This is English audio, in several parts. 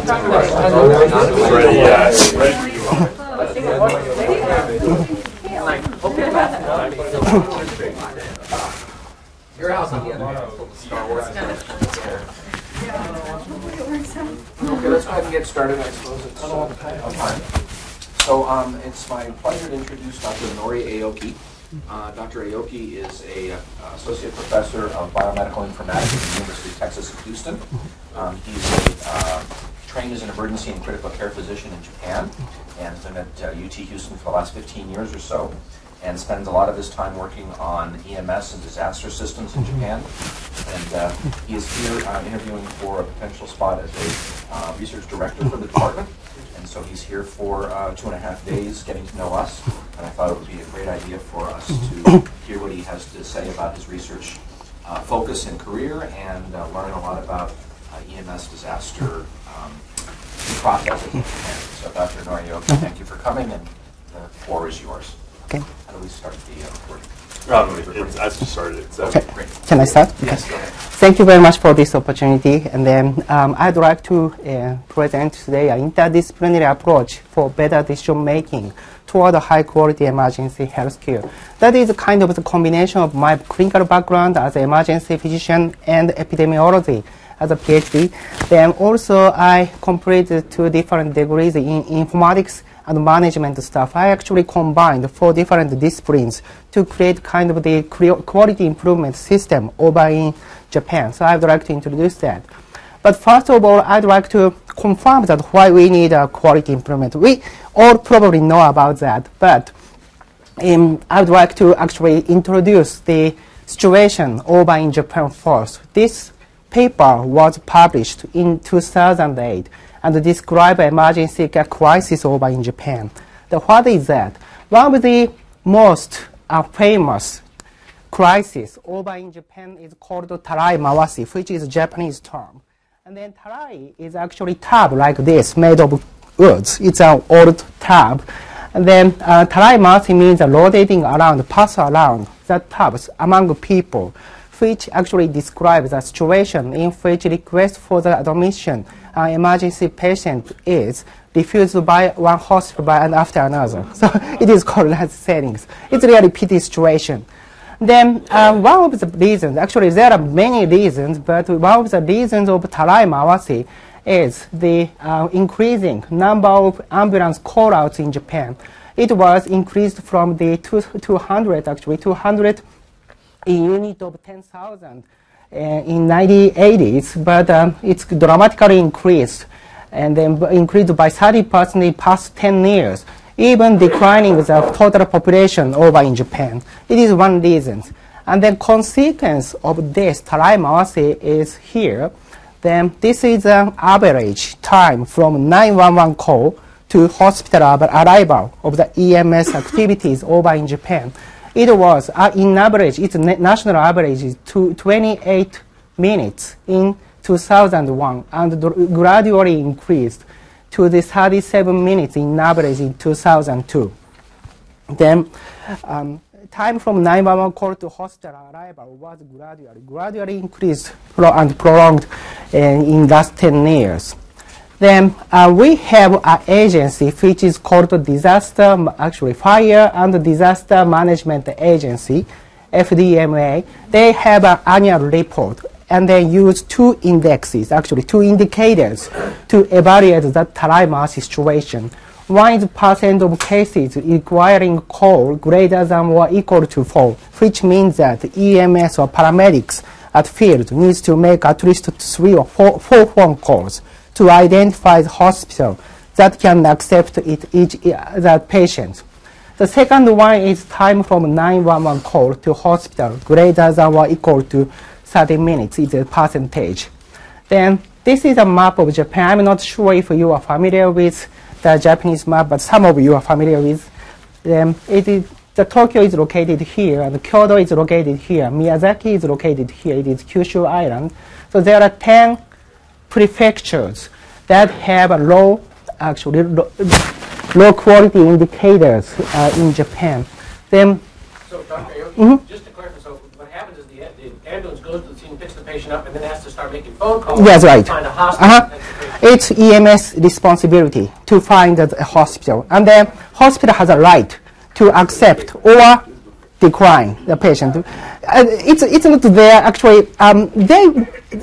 Ready, yeah. Ready for you. Your house. Star Wars. Okay, let's go ahead and get started. I suppose it's uh. So um, it's my pleasure to introduce Dr. Nori Aoki. Uh, Dr. Aoki is a uh, associate professor of biomedical informatics at the University of Texas at Houston. Um, he's a, uh, trained as an emergency and critical care physician in Japan and has been at uh, UT Houston for the last 15 years or so and spends a lot of his time working on EMS and disaster systems in Japan. And uh, he is here uh, interviewing for a potential spot as a uh, research director for the department. And so he's here for uh, two and a half days getting to know us. And I thought it would be a great idea for us to hear what he has to say about his research uh, focus and career and uh, learn a lot about EMS disaster um, processes in Japan. So Dr. Nori Aoki, thank you for coming and the floor is yours. Okay. How do we start the uh, recording? Um, it's, I just started it. So. Okay. Great. Can I start? Yes, Okay. go ahead. Thank you very much for this opportunity. And then um, I'd like to uh, present today an interdisciplinary approach for better decision making toward a high quality emergency health care. That is kind of the combination of my clinical background as an emergency physician and epidemiology as a PhD. Then also I completed two different degrees in informatics and management stuff. I actually combined four different disciplines to create kind of the quality improvement system over in Japan. So I'd like to introduce that. But first of all, I'd like to confirm that why we need a quality improvement. We all probably know about that, but um, I'd like to actually introduce the situation over in Japan first. This paper was published in 2008 and describe emergency crisis over in Japan. The, what is that? One of the most uh, famous crisis over in Japan is called tarai mawashi, which is a Japanese term. And then tarai is actually tub like this, made of woods. It's an old tub. And then uh, tarai mawashi means rotating around, pass around the tubs among people, which actually describes the situation in which request for the admission uh, emergency patient is refused by one hospital by and after another. So it is called as settings. It's really pity situation. Then uh, one of the reasons, actually there are many reasons, but one of the reasons of Tarai Mawashi is the uh, increasing number of ambulance call-outs in Japan. It was increased from the two, 200, actually 200 in unit of 10,000 uh, in 1980s, but um, it's dramatically increased and then increased by 30% in the past 10 years, even declining the total population over in Japan. It is one reason. And then consequence of this tarai mawashi is here. Then this is an average time from 911 call to hospital arrival of the EMS activities over in Japan. It was, uh, in average, its national average is 28 minutes in 2001 and gradually increased to the 37 minutes in average in 2002. Then, um, time from 911 call to hospital arrival was gradually, gradually increased and prolonged uh, in last 10 years. Then uh, we have an agency which is called Disaster, actually Fire and Disaster Management Agency, FDMA. They have an annual report and they use two indexes, actually two indicators to evaluate the Tarai situation. One is percent of cases requiring call greater than or equal to four, which means that EMS or paramedics at field needs to make at least three or four, four phone calls to identify the hospital that can accept it, each, patient. The second one is time from 911 call to hospital greater than or equal to 30 minutes is a percentage. Then this is a map of Japan. I'm not sure if you are familiar with the Japanese map, but some of you are familiar with. Then it is, the Tokyo is located here, and Kyoto is located here. Miyazaki is located here. It is Kyushu Island. So there are 10 prefectures that have a low, actually low, low quality indicators uh, in Japan. Then So, Dr. Aoki, Mhm. just to clarify, so what happens is the, the ambulance goes to the scene, picks the patient up, and then has to start making phone calls. That's right. to Find a hospital. Uh-huh. That's the patient. It's EMS responsibility to find a hospital, and then hospital has a right to accept or decline the patient. Uh, it's it's not there actually. Um, they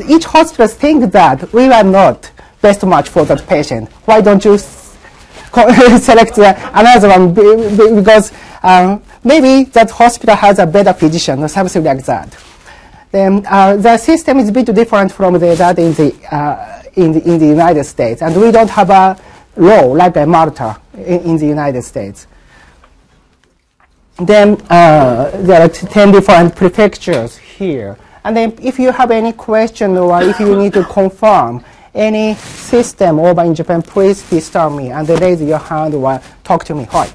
each hospital think that we are not best match for that patient. Why don't you select the, another one be- be- because um, maybe that hospital has a better physician or something like that. Then uh, the system is a bit different from the, that in the, uh, in the in the United States, and we don't have a law like EMTALA in, in the United States. Then uh, there are 10 different prefectures here. And then if you have any question or if you need to confirm any system over in Japan, please disturb me and raise your hand or talk to me. Hi.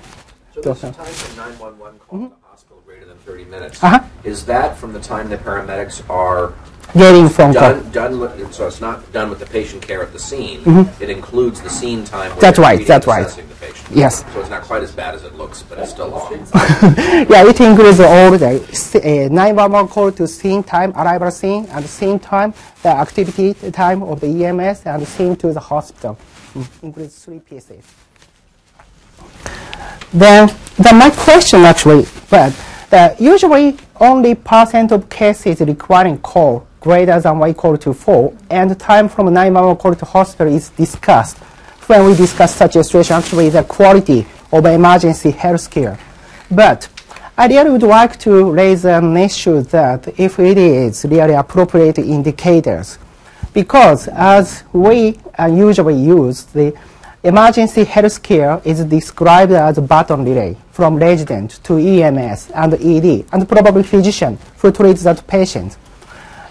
So time for 911 call to the hospital greater than 30 minutes. Uh-huh. Is that from the time the paramedics are Getting phone call. done, done with, so it's not done with the patient care at the scene? It includes the scene time where Mm-hmm. That's right, treating that's and right. assessing the patient? Yes. So it's not quite as bad as it looks, but it's still long. Yeah, it includes all the s- uh, 911 call to scene time, arrival scene, and scene time, the activity time of the EMS, and scene to the hospital. Mm, includes three pieces. Then, the, my question actually, but the usually only percent of cases requiring call greater than or equal to 4, and time from 911 call to hospital is discussed. When we discuss such a situation, actually the quality of emergency health care. But I really would like to raise an issue that if it is really appropriate indicators, because as we uh, usually use the emergency health care is described as a baton relay from resident to EMS and ED and probably physician who treats that patient.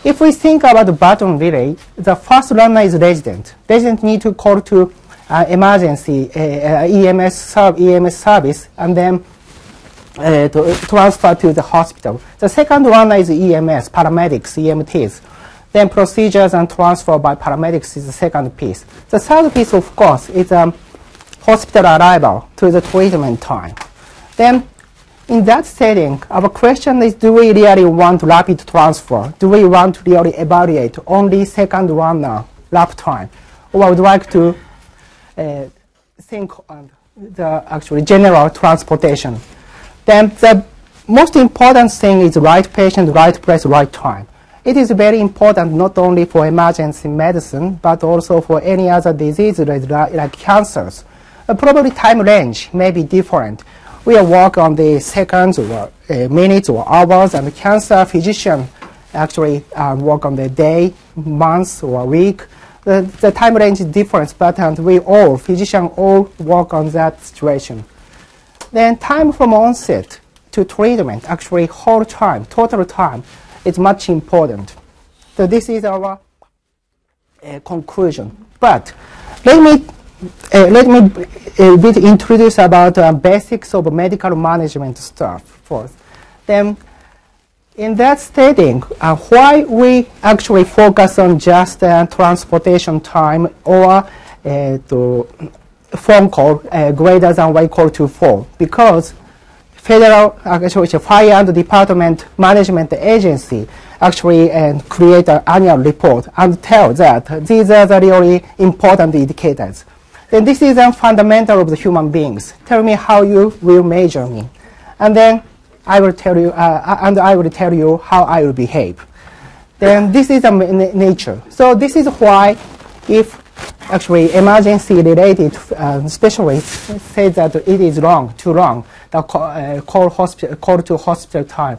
If we think about the baton relay, the first runner is resident. Resident need to call to uh, emergency uh, uh, EMS, serv- EMS service and then uh, to transfer to the hospital. The second one is EMS, paramedics, EMTs. Then procedures and transfer by paramedics is the second piece. The third piece, of course, is um, hospital arrival to the treatment time. Then, in that setting, our question is, do we really want rapid transfer? Do we want to really evaluate only second runner lap time? Or I would like to uh, think on the actually general transportation. Then the most important thing is right patient, right place, right time. It is very important not only for emergency medicine, but also for any other diseases like, like cancers. Uh, probably time range may be different. We work on the seconds or uh, minutes or hours, and cancer physician actually uh, work on the day, months, or week. The, the time range is different, but and we all, physician all work on that situation. Then time from onset to treatment, actually whole time, total time, is much important. So this is our uh, conclusion. But let me uh, let me uh, bit introduce about uh, basics of medical management stuff first. Then in that setting, uh, why we actually focus on just uh, transportation time or uh, the phone call uh, greater than or equal to 4? Because federal, actually fire and department management agency actually uh, create an annual report and tell that these are the really important indicators. Then this is a fundamental of the human beings. Tell me how you will measure me. And then I will tell you, uh, and I will tell you how I will behave. Then this is a nature. So this is why, if actually emergency-related uh, specialists say that it is wrong, too long, the call, uh, call, hospital, call to hospital time,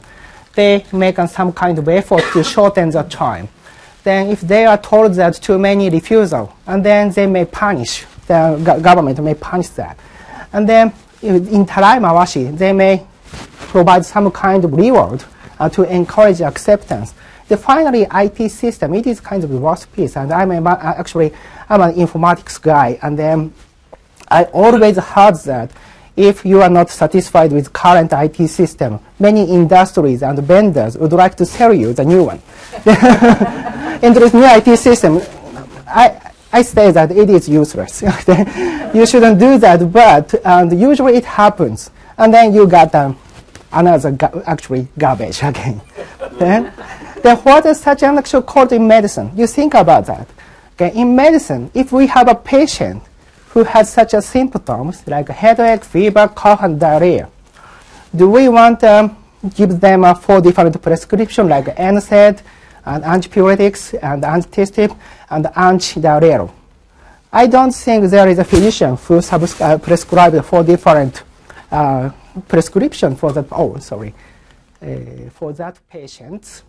they make uh, some kind of effort to shorten the time. Then if they are told that too many refusal, and then they may punish, the government may punish that. And then in in Taraimawashi, they may provide some kind of reward uh, to encourage acceptance. The finally IT system, it is kind of the worst piece, and I'm a, uh, actually I'm an informatics guy, and then I always heard that if you are not satisfied with current IT system, many industries and vendors would like to sell you the new one. Into this new IT system, I, I say that it is useless. you shouldn't do that, but and usually it happens, and then you got um, another ga- actually garbage again. then, Then what is such an actual called in medicine? You think about that. Okay, in medicine, if we have a patient who has such a symptoms like headache, fever, cough, and diarrhea, do we want to um, give them uh, four different prescription like NSAID and antipyretics and antitussive and antidiarrheal? I don't think there is a physician who uh, prescribed four different uh, prescription for that. Oh, sorry, uh, for that patient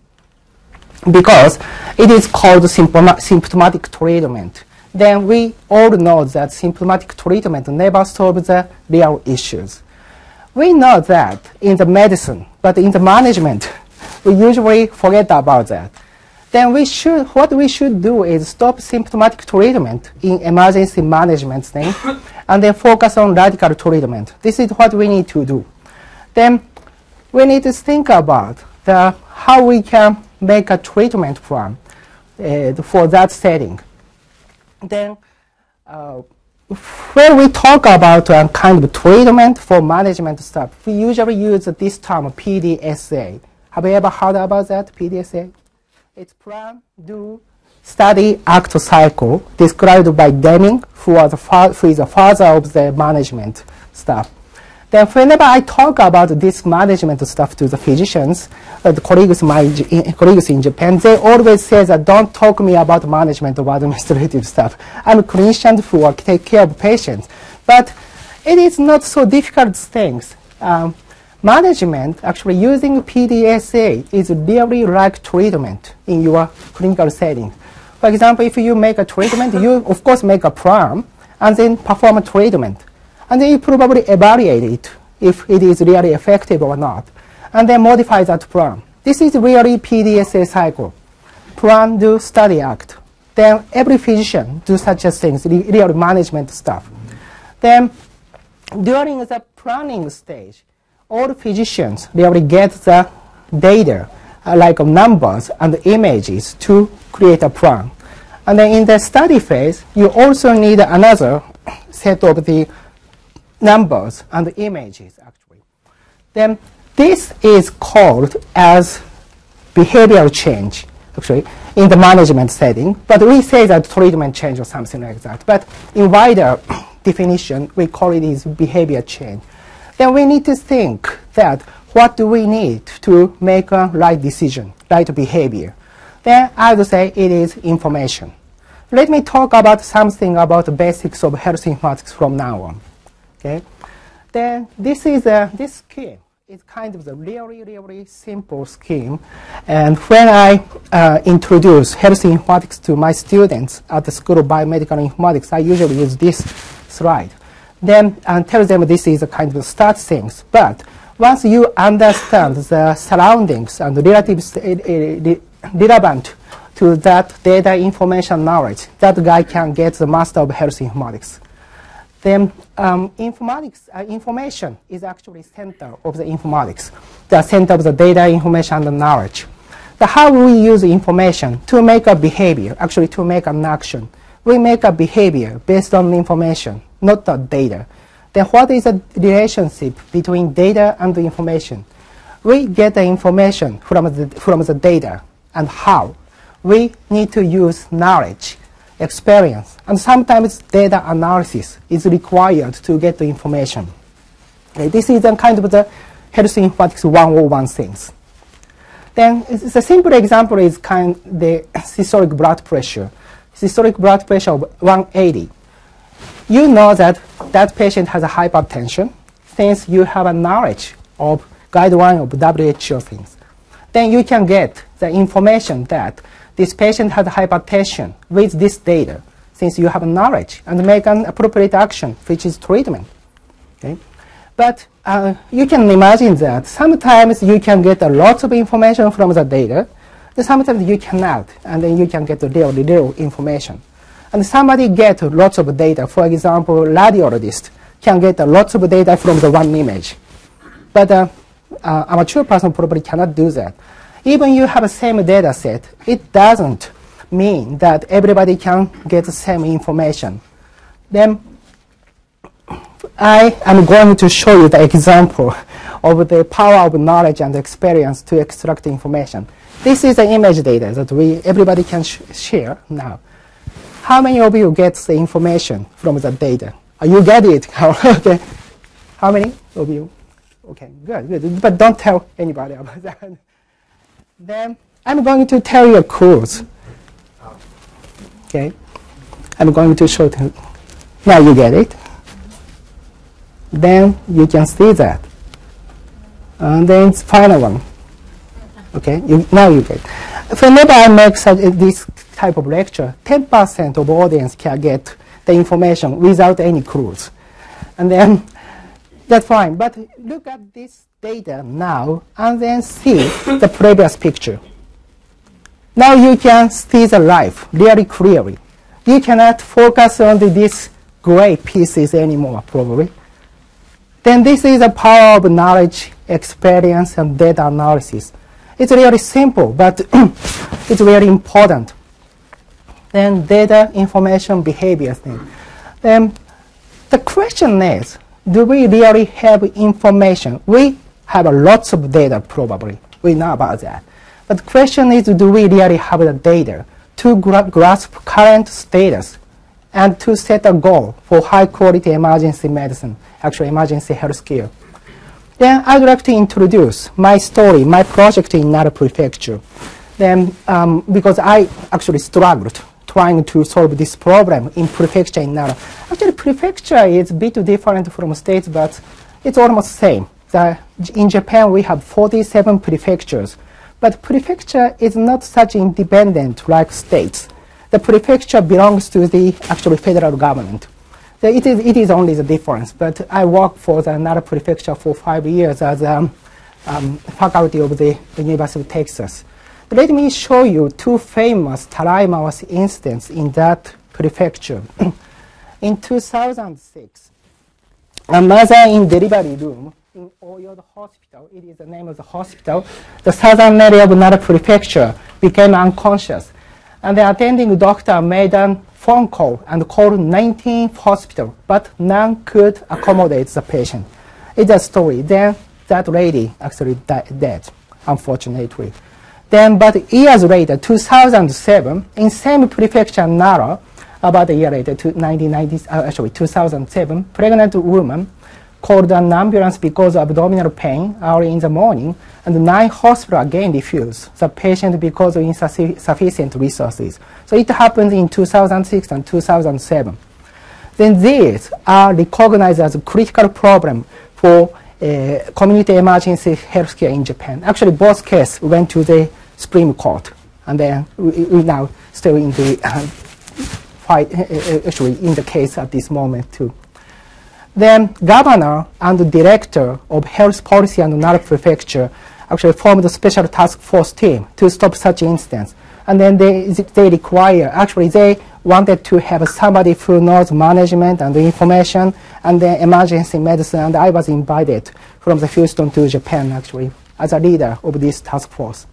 because it is called symptoma- symptomatic treatment. Then we all know that symptomatic treatment never solves the real issues. We know that in the medicine, but in the management, we usually forget about that. Then we should, what we should do is stop symptomatic treatment in emergency management thing, and then focus on radical treatment. This is what we need to do. Then we need to think about the, how we can make a treatment plan uh, for that setting. Then, uh, when we talk about a kind of treatment for management stuff, we usually use this term PDSA. Have you ever heard about that, PDSA? It's plan, do, study, act, cycle, described by Deming, who, was who is the father of the management stuff. Then whenever I talk about this management stuff to the physicians, uh, the colleagues, my in, colleagues in Japan, they always say that don't talk me about management or administrative stuff. I'm a clinician who take care of patients. But it is not so difficult things. Um, management, actually using PDSA is really like treatment in your clinical setting. For example, if you make a treatment, you of course make a plan and then perform a treatment and then you probably evaluate it if it is really effective or not, and then modify that plan. This is really PDSA cycle. Plan, do, study, act. Then every physician do such as things, real management stuff. Then during the planning stage, all physicians really get the data, uh, like numbers and images to create a plan. And then in the study phase, you also need another set of the numbers and images actually. Then this is called as behavioral change actually in the management setting, but we say that treatment change or something like that. But in wider definition, we call it is behavior change. Then we need to think that what do we need to make a right decision, right behavior. Then I would say it is information. Let me talk about something about the basics of health informatics from now on. Okay, then this is a, this scheme It's kind of the really, really simple scheme. And when I uh, introduce health informatics to my students at the School of Biomedical Informatics, I usually use this slide. Then tell them this is a kind of start things. But once you understand the surroundings and the relative uh, relevant to that data information knowledge, that guy can get the master of health informatics then um, informatics, uh, information is actually center of the informatics, the center of the data, information, and knowledge. The how we use information to make a behavior, actually to make an action. We make a behavior based on information, not the data. Then what is the relationship between data and the information? We get the information from the, from the data and how. We need to use knowledge experience, and sometimes data analysis is required to get the information. Okay, this is a kind of the health informatics 101 things. Then the simple example is kind the systolic blood pressure. Systolic blood pressure of 180. You know that that patient has a hypertension since you have a knowledge of guideline of WHO things. Then you can get the information that this patient has hypertension with this data, since you have a knowledge, and make an appropriate action, which is treatment. Okay? But uh, you can imagine that sometimes you can get a lot of information from the data, sometimes you cannot, and then you can get the real, real information. And somebody get lots of data, for example, radiologist can get lots of data from the one image. But uh, uh, a mature person probably cannot do that even you have the same data set, it doesn't mean that everybody can get the same information. Then I am going to show you the example of the power of knowledge and experience to extract information. This is the image data that we everybody can sh share now. How many of you get the information from the data? Uh, you get it. okay. How many of you? Okay, good, good. But don't tell anybody about that. Then I'm going to tell you a clues. Okay. I'm going to show you. Now you get it. Then you can see that. And then it's final one. Okay, you, now you get. Whenever I make such, this type of lecture, 10% of audience can get the information without any clues. And then that's fine. But look at this data now and then see the previous picture. Now you can see the life really clearly. You cannot focus on the, these gray pieces anymore, probably. Then this is the power of knowledge, experience, and data analysis. It's really simple, but it's really important. Then data, information, behavior thing. Then the question is, do we really have information? We have lots of data probably. We know about that. But the question is, do we really have the data to gra grasp current status and to set a goal for high quality emergency medicine, actually emergency health care? Then I'd like to introduce my story, my project in Nara Prefecture. Then, um, because I actually struggled trying to solve this problem in prefecture in Nara. Actually, prefecture is a bit different from states, but it's almost the same. The, in Japan, we have 47 prefectures, but prefecture is not such independent like states. The prefecture belongs to the actually federal government. It is, it is only the difference, but I worked for the Nara prefecture for five years as um, um, faculty of the University of Texas. Let me show you two famous Taraimawas incidents in that prefecture. in 2006, a mother in delivery room in Oyodo Hospital, it is the name of the hospital, the southern area of Nara prefecture became unconscious. And the attending doctor made a phone call and called 19th hospital, but none could accommodate the patient. It's a story. Then that lady actually died, dead, unfortunately. Then, but years later, 2007, in same prefecture Nara, about a year later, to 1990, uh, actually 2007, pregnant woman called an ambulance because of abdominal pain early in the morning, and nine hospital again refused the patient because of insufficient resources. So it happened in 2006 and 2007. Then these are recognized as a critical problem for uh, community emergency healthcare in Japan. Actually, both cases went to the Supreme Court, and then we, we now still in the uh, fight, uh, uh, actually in the case at this moment too. Then governor and the director of health policy and Nara prefecture actually formed a special task force team to stop such incidents. And then they, they require, actually they wanted to have somebody who knows management and information and then emergency medicine. And I was invited from the Houston to Japan actually as a leader of this task force.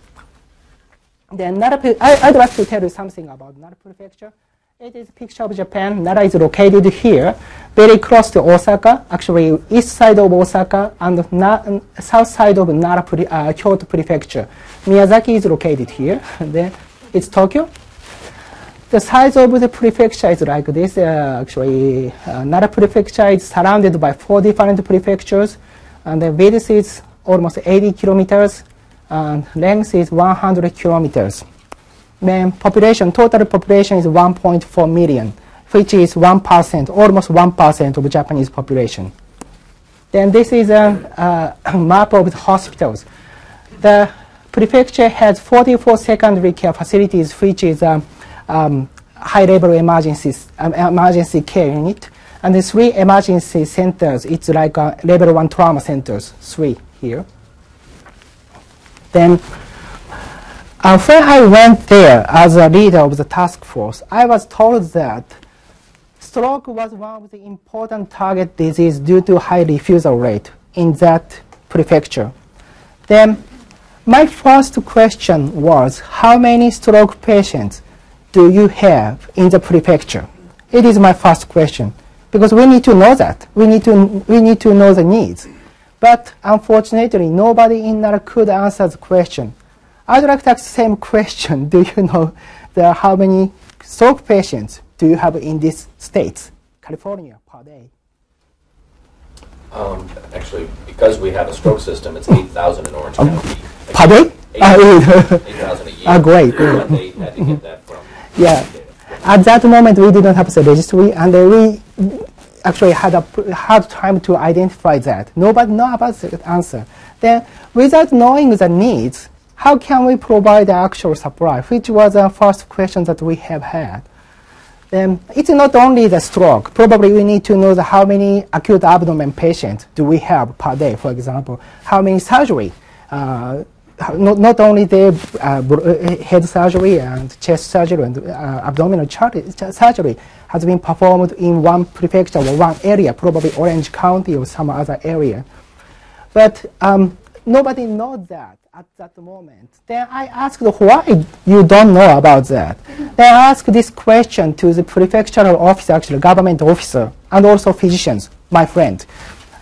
Then Nara, I, would like to tell you something about Nara prefecture. It is a picture of Japan. Nara is located here, very close to Osaka, actually east side of Osaka and na- south side of Nara, pre- uh, Kyoto prefecture. Miyazaki is located here. then it's Tokyo. The size of the prefecture is like this. Uh, actually, uh, Nara prefecture is surrounded by four different prefectures, and the width is almost 80 kilometers, and length is 100 kilometers then population, total population is 1.4 million, which is 1%, almost 1% of Japanese population. Then this is a, a map of the hospitals. The prefecture has 44 secondary care facilities, which is a um, high-level emergencies, um, emergency care unit, and the three emergency centers. It's like level one trauma centers, three here. Then uh, when I went there as a leader of the task force, I was told that stroke was one of the important target disease due to high refusal rate in that prefecture. Then my first question was, how many stroke patients do you have in the prefecture? It is my first question because we need to know that. We need to, we need to know the needs. But unfortunately, nobody in Nara could answer the question. I'd like to ask the same question. Do you know the, how many stroke patients do you have in these states, California, per day? Um, actually, because we have a stroke system, it's 8,000 in Orange County. Per day? Ah, yeah. 8,000 a year. Ah, great. They had to get that from. Yeah. At that moment, we didn't have the registry, and uh, we actually had a hard time to identify that. Nobody know about the answer. Then, without knowing the needs, how can we provide the actual supply? Which was the first question that we have had. Then it's not only the stroke. Probably we need to know the how many acute abdomen patients do we have per day, for example. How many surgery? Uh, not, not only the uh, uh, head surgery and chest surgery and uh, abdominal surgery has been performed in one prefecture or one area, probably Orange County or some other area. But um, nobody knows that at that moment. Then I asked why you don't know about that. Then I asked this question to the prefectural officer, actually government officer, and also physicians, my friend.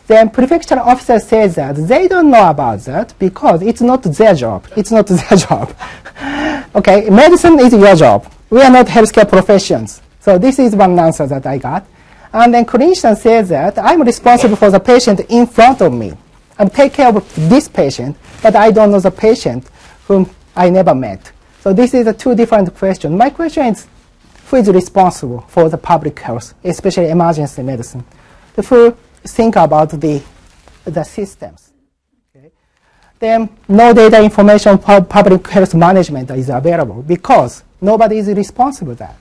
Then prefectural officer says that they don't know about that because it's not their job. It's not their job. okay, medicine is your job. We are not healthcare professions. So this is one answer that I got. And then clinician says that I'm responsible for the patient in front of me. I take care of this patient, but I don't know the patient whom I never met. So this is a two different questions. My question is, who is responsible for the public health, especially emergency medicine? The who think about the, the systems. Okay? Then no data information for public health management is available because nobody is responsible for that.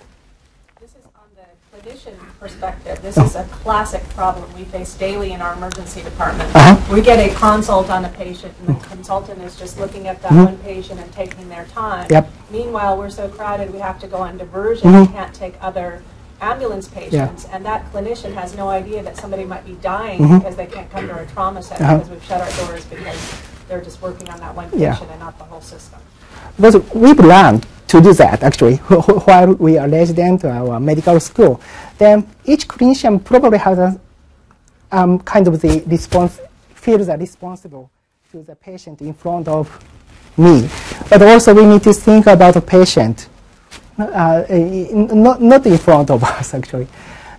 This is on the clinician perspective. This is a classic problem we face daily in our emergency department. Uh-huh. We get a consult on a patient, and the consultant is just looking at that Mhm. one patient and taking their time. Yep. Meanwhile, we're so crowded, we have to go on diversion. We Mhm. can't take other ambulance patients, and that clinician has no idea that somebody might be dying Mhm. because they can't come to our trauma center Uh-huh. because we've shut our doors because they're just working on that one Yeah. patient and not the whole system. Because we've learned to do that actually while we are resident at our medical school. Then each clinician probably has a um, kind of the response, feels are responsible to the patient in front of me. But also we need to think about the patient, uh, not, not in front of us actually.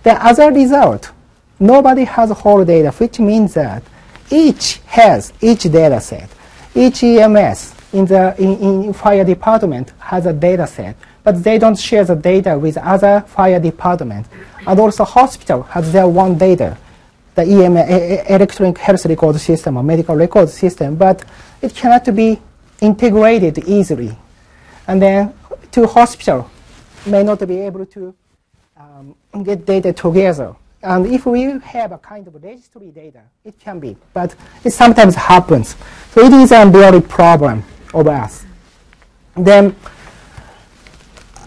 Then as a result, nobody has whole data, which means that each has each data set. Each EMS in the in, in fire department has a data set, but they don't share the data with other fire department. And also hospital has their own data, the EMS, electronic health record system or medical record system, but it cannot be integrated easily. And then to hospital may not be able to um, get data together. And if we have a kind of registry data, it can be, but it sometimes happens. So it is a very problem of us. Then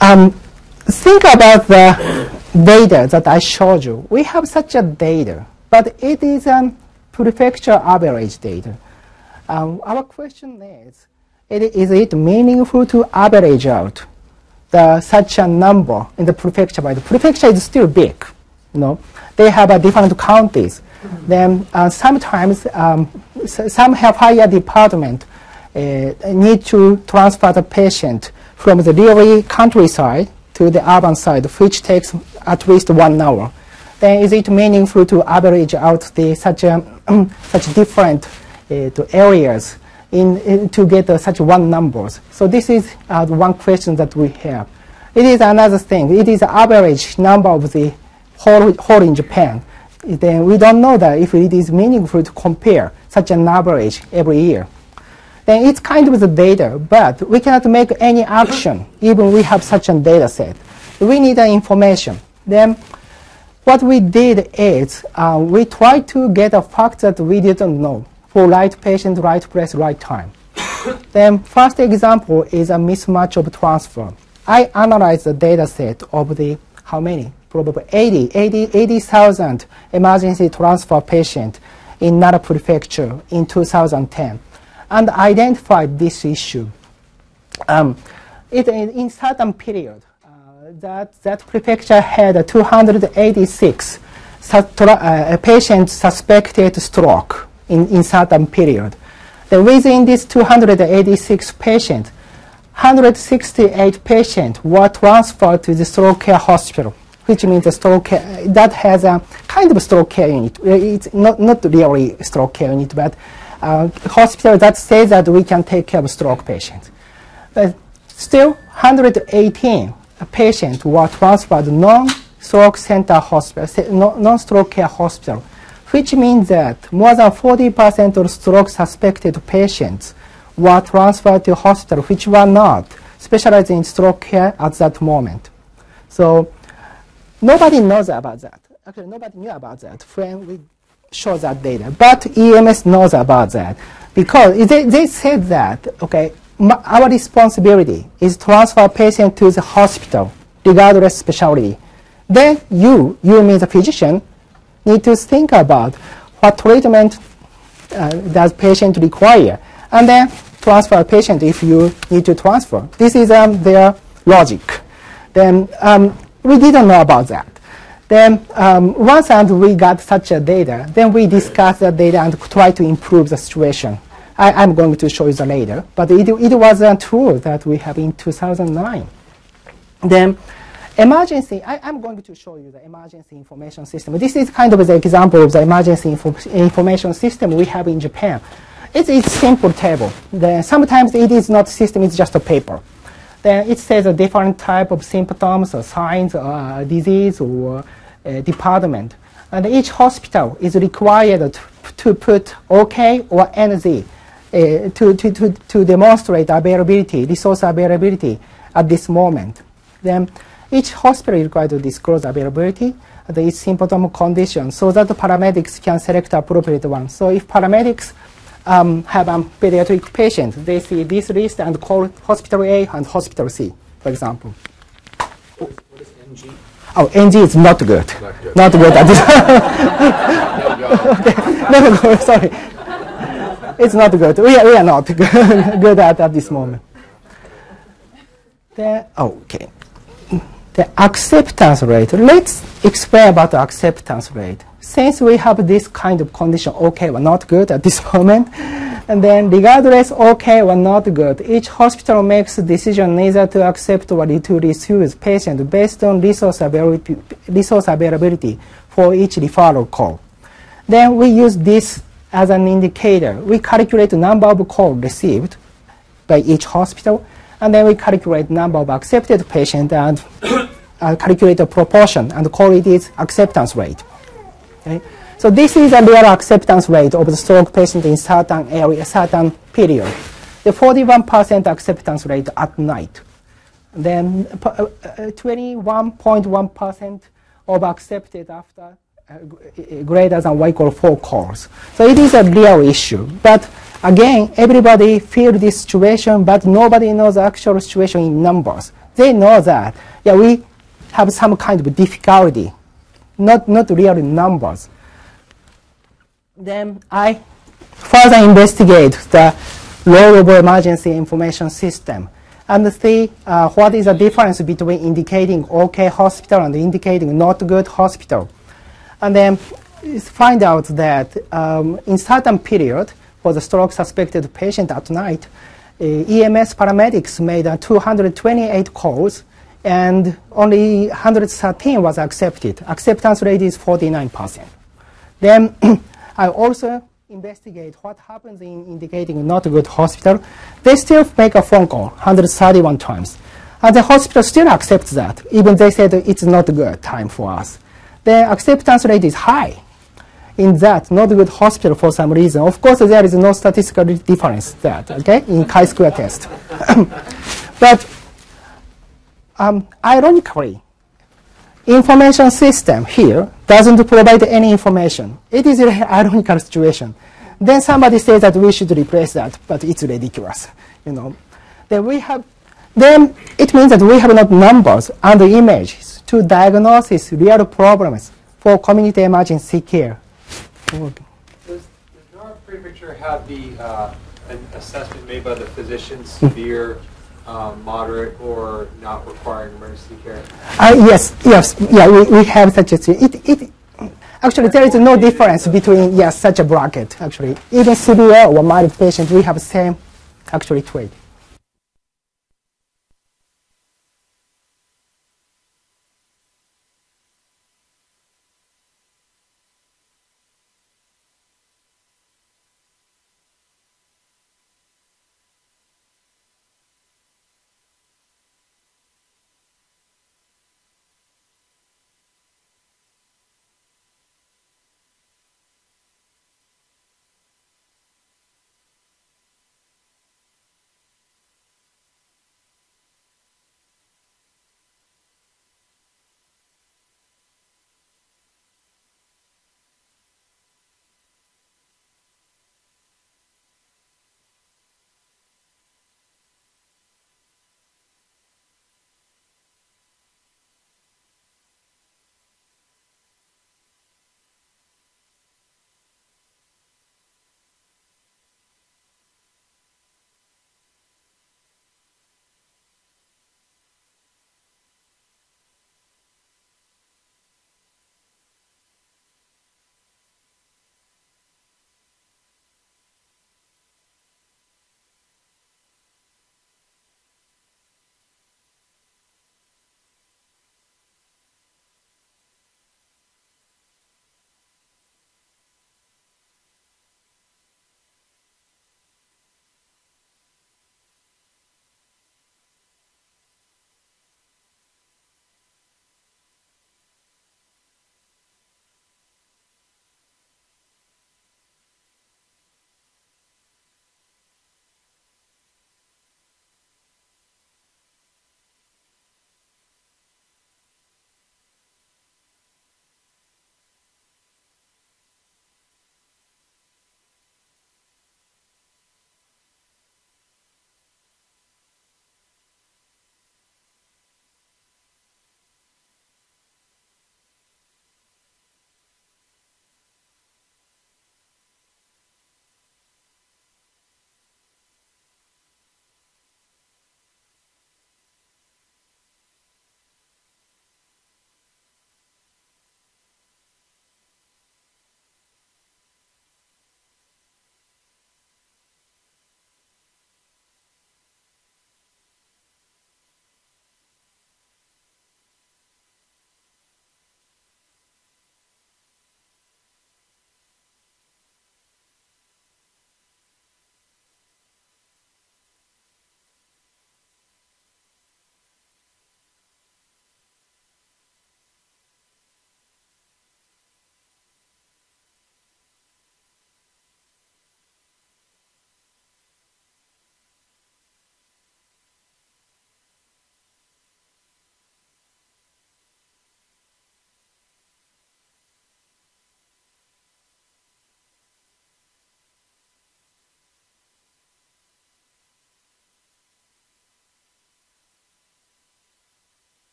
um, think about the data that I showed you. We have such a data, but it is a prefecture average data. Um, our question is, is it meaningful to average out the such a number in the prefecture? But the prefecture is still big. You know, they have a different counties. Then uh, sometimes um, s- some have higher department uh, need to transfer the patient from the really countryside to the urban side, which takes at least one hour. Then is it meaningful to average out the such a, such different uh, areas in, in to get uh, such one numbers? So this is uh, one question that we have. It is another thing. It is the average number of the whole, whole in Japan. Then we don't know that if it is meaningful to compare such an average every year then it's kind of the data, but we cannot make any action even we have such a data set. We need the information. Then what we did is uh, we tried to get a fact that we didn't know for right patient, right place, right time. then first example is a mismatch of transfer. I analyzed the data set of the how many? Probably 80, 80 80,000 emergency transfer patient in Nara Prefecture in 2010 and identified this issue. Um, it, in, in certain period, uh, that, that prefecture had uh, 286 uh, patients suspected stroke in, in certain period. Then within this 286 patients, 168 patients were transferred to the stroke care hospital, which means the stroke care, that has a kind of stroke care unit. It's not, not really stroke care unit, but uh, hospital that says that we can take care of stroke patients. But still, 118 patients were transferred non-stroke center hospital, non-stroke care hospital, which means that more than 40% of stroke suspected patients were transferred to hospital which were not specialized in stroke care at that moment. So nobody knows about that. Actually, nobody knew about that when we show that data. But EMS knows about that because they, they said that, okay, our responsibility is transfer patient to the hospital regardless specialty. Then you, you mean the physician, need to think about what treatment uh, does patient require, and then transfer a patient if you need to transfer. This is um, their logic. Then um, we didn't know about that. Then um, once and we got such a data, then we discuss the data and try to improve the situation. I, am going to show you the later, but it, it was a tool that we have in 2009. Then emergency, I, am going to show you the emergency information system. This is kind of the example of the emergency info, information system we have in Japan. It's a simple table. Then sometimes it is not system, it's just a paper. Then it says a different type of symptoms or signs, or disease or uh, department. And each hospital is required to, to put OK or NG uh, to, to, to, to demonstrate availability, resource availability at this moment. Then each hospital is required to disclose availability and each symptom condition so that the paramedics can select appropriate one. So if paramedics um, have a pediatric patient, they see this list and call hospital A and hospital C, for example. What is NG? Oh, NG is not good. Not good, not good at this. no, no, sorry. It's not good. We are, we are not good at, at this moment. The, okay. The acceptance rate. Let's explain about the acceptance rate. Since we have this kind of condition, okay or not good at this moment, and then regardless okay or not good, each hospital makes a decision neither to accept or to refuse patient based on resource availability, resource availability for each referral call. Then we use this as an indicator. We calculate the number of calls received by each hospital, and then we calculate number of accepted patients and uh, calculate the proportion and call it acceptance rate. Okay? So this is a real acceptance rate of the stroke patient in certain area, certain period. The 41% acceptance rate at night. Then 21.1% uh, uh, of accepted after uh, greater than equal 4 calls. So it is a real issue. But again, everybody feel this situation, but nobody knows the actual situation in numbers. They know that, yeah, we have some kind of difficulty, not, not real numbers. Then I further investigate the role of emergency information system and see uh, what is the difference between indicating OK hospital and indicating not good hospital. And then find out that um, in certain period, for the stroke suspected patient at night, uh, EMS paramedics made uh, 228 calls and only 113 was accepted. Acceptance rate is 49%. Then I also investigate what happens in indicating not a good hospital. They still make a phone call 131 times. And the hospital still accepts that, even they said it's not a good time for us the acceptance rate is high in that not good hospital for some reason. Of course, there is no statistical difference that, okay, in chi-square test. but um, ironically, information system here doesn't provide any information. It is an ironical situation. Then somebody says that we should replace that, but it's ridiculous, you know. Then we have, then it means that we have not numbers and images to diagnose real problems for community emergency care. Does, does Nara Prefecture have the uh, an assessment made by the physician severe, um, moderate, or not requiring emergency care? Uh, yes, yes, yeah, we, we have such a. It, it, Actually, there is no difference between yes, such a bracket. Actually, even severe or mild patient, we have same actually trait.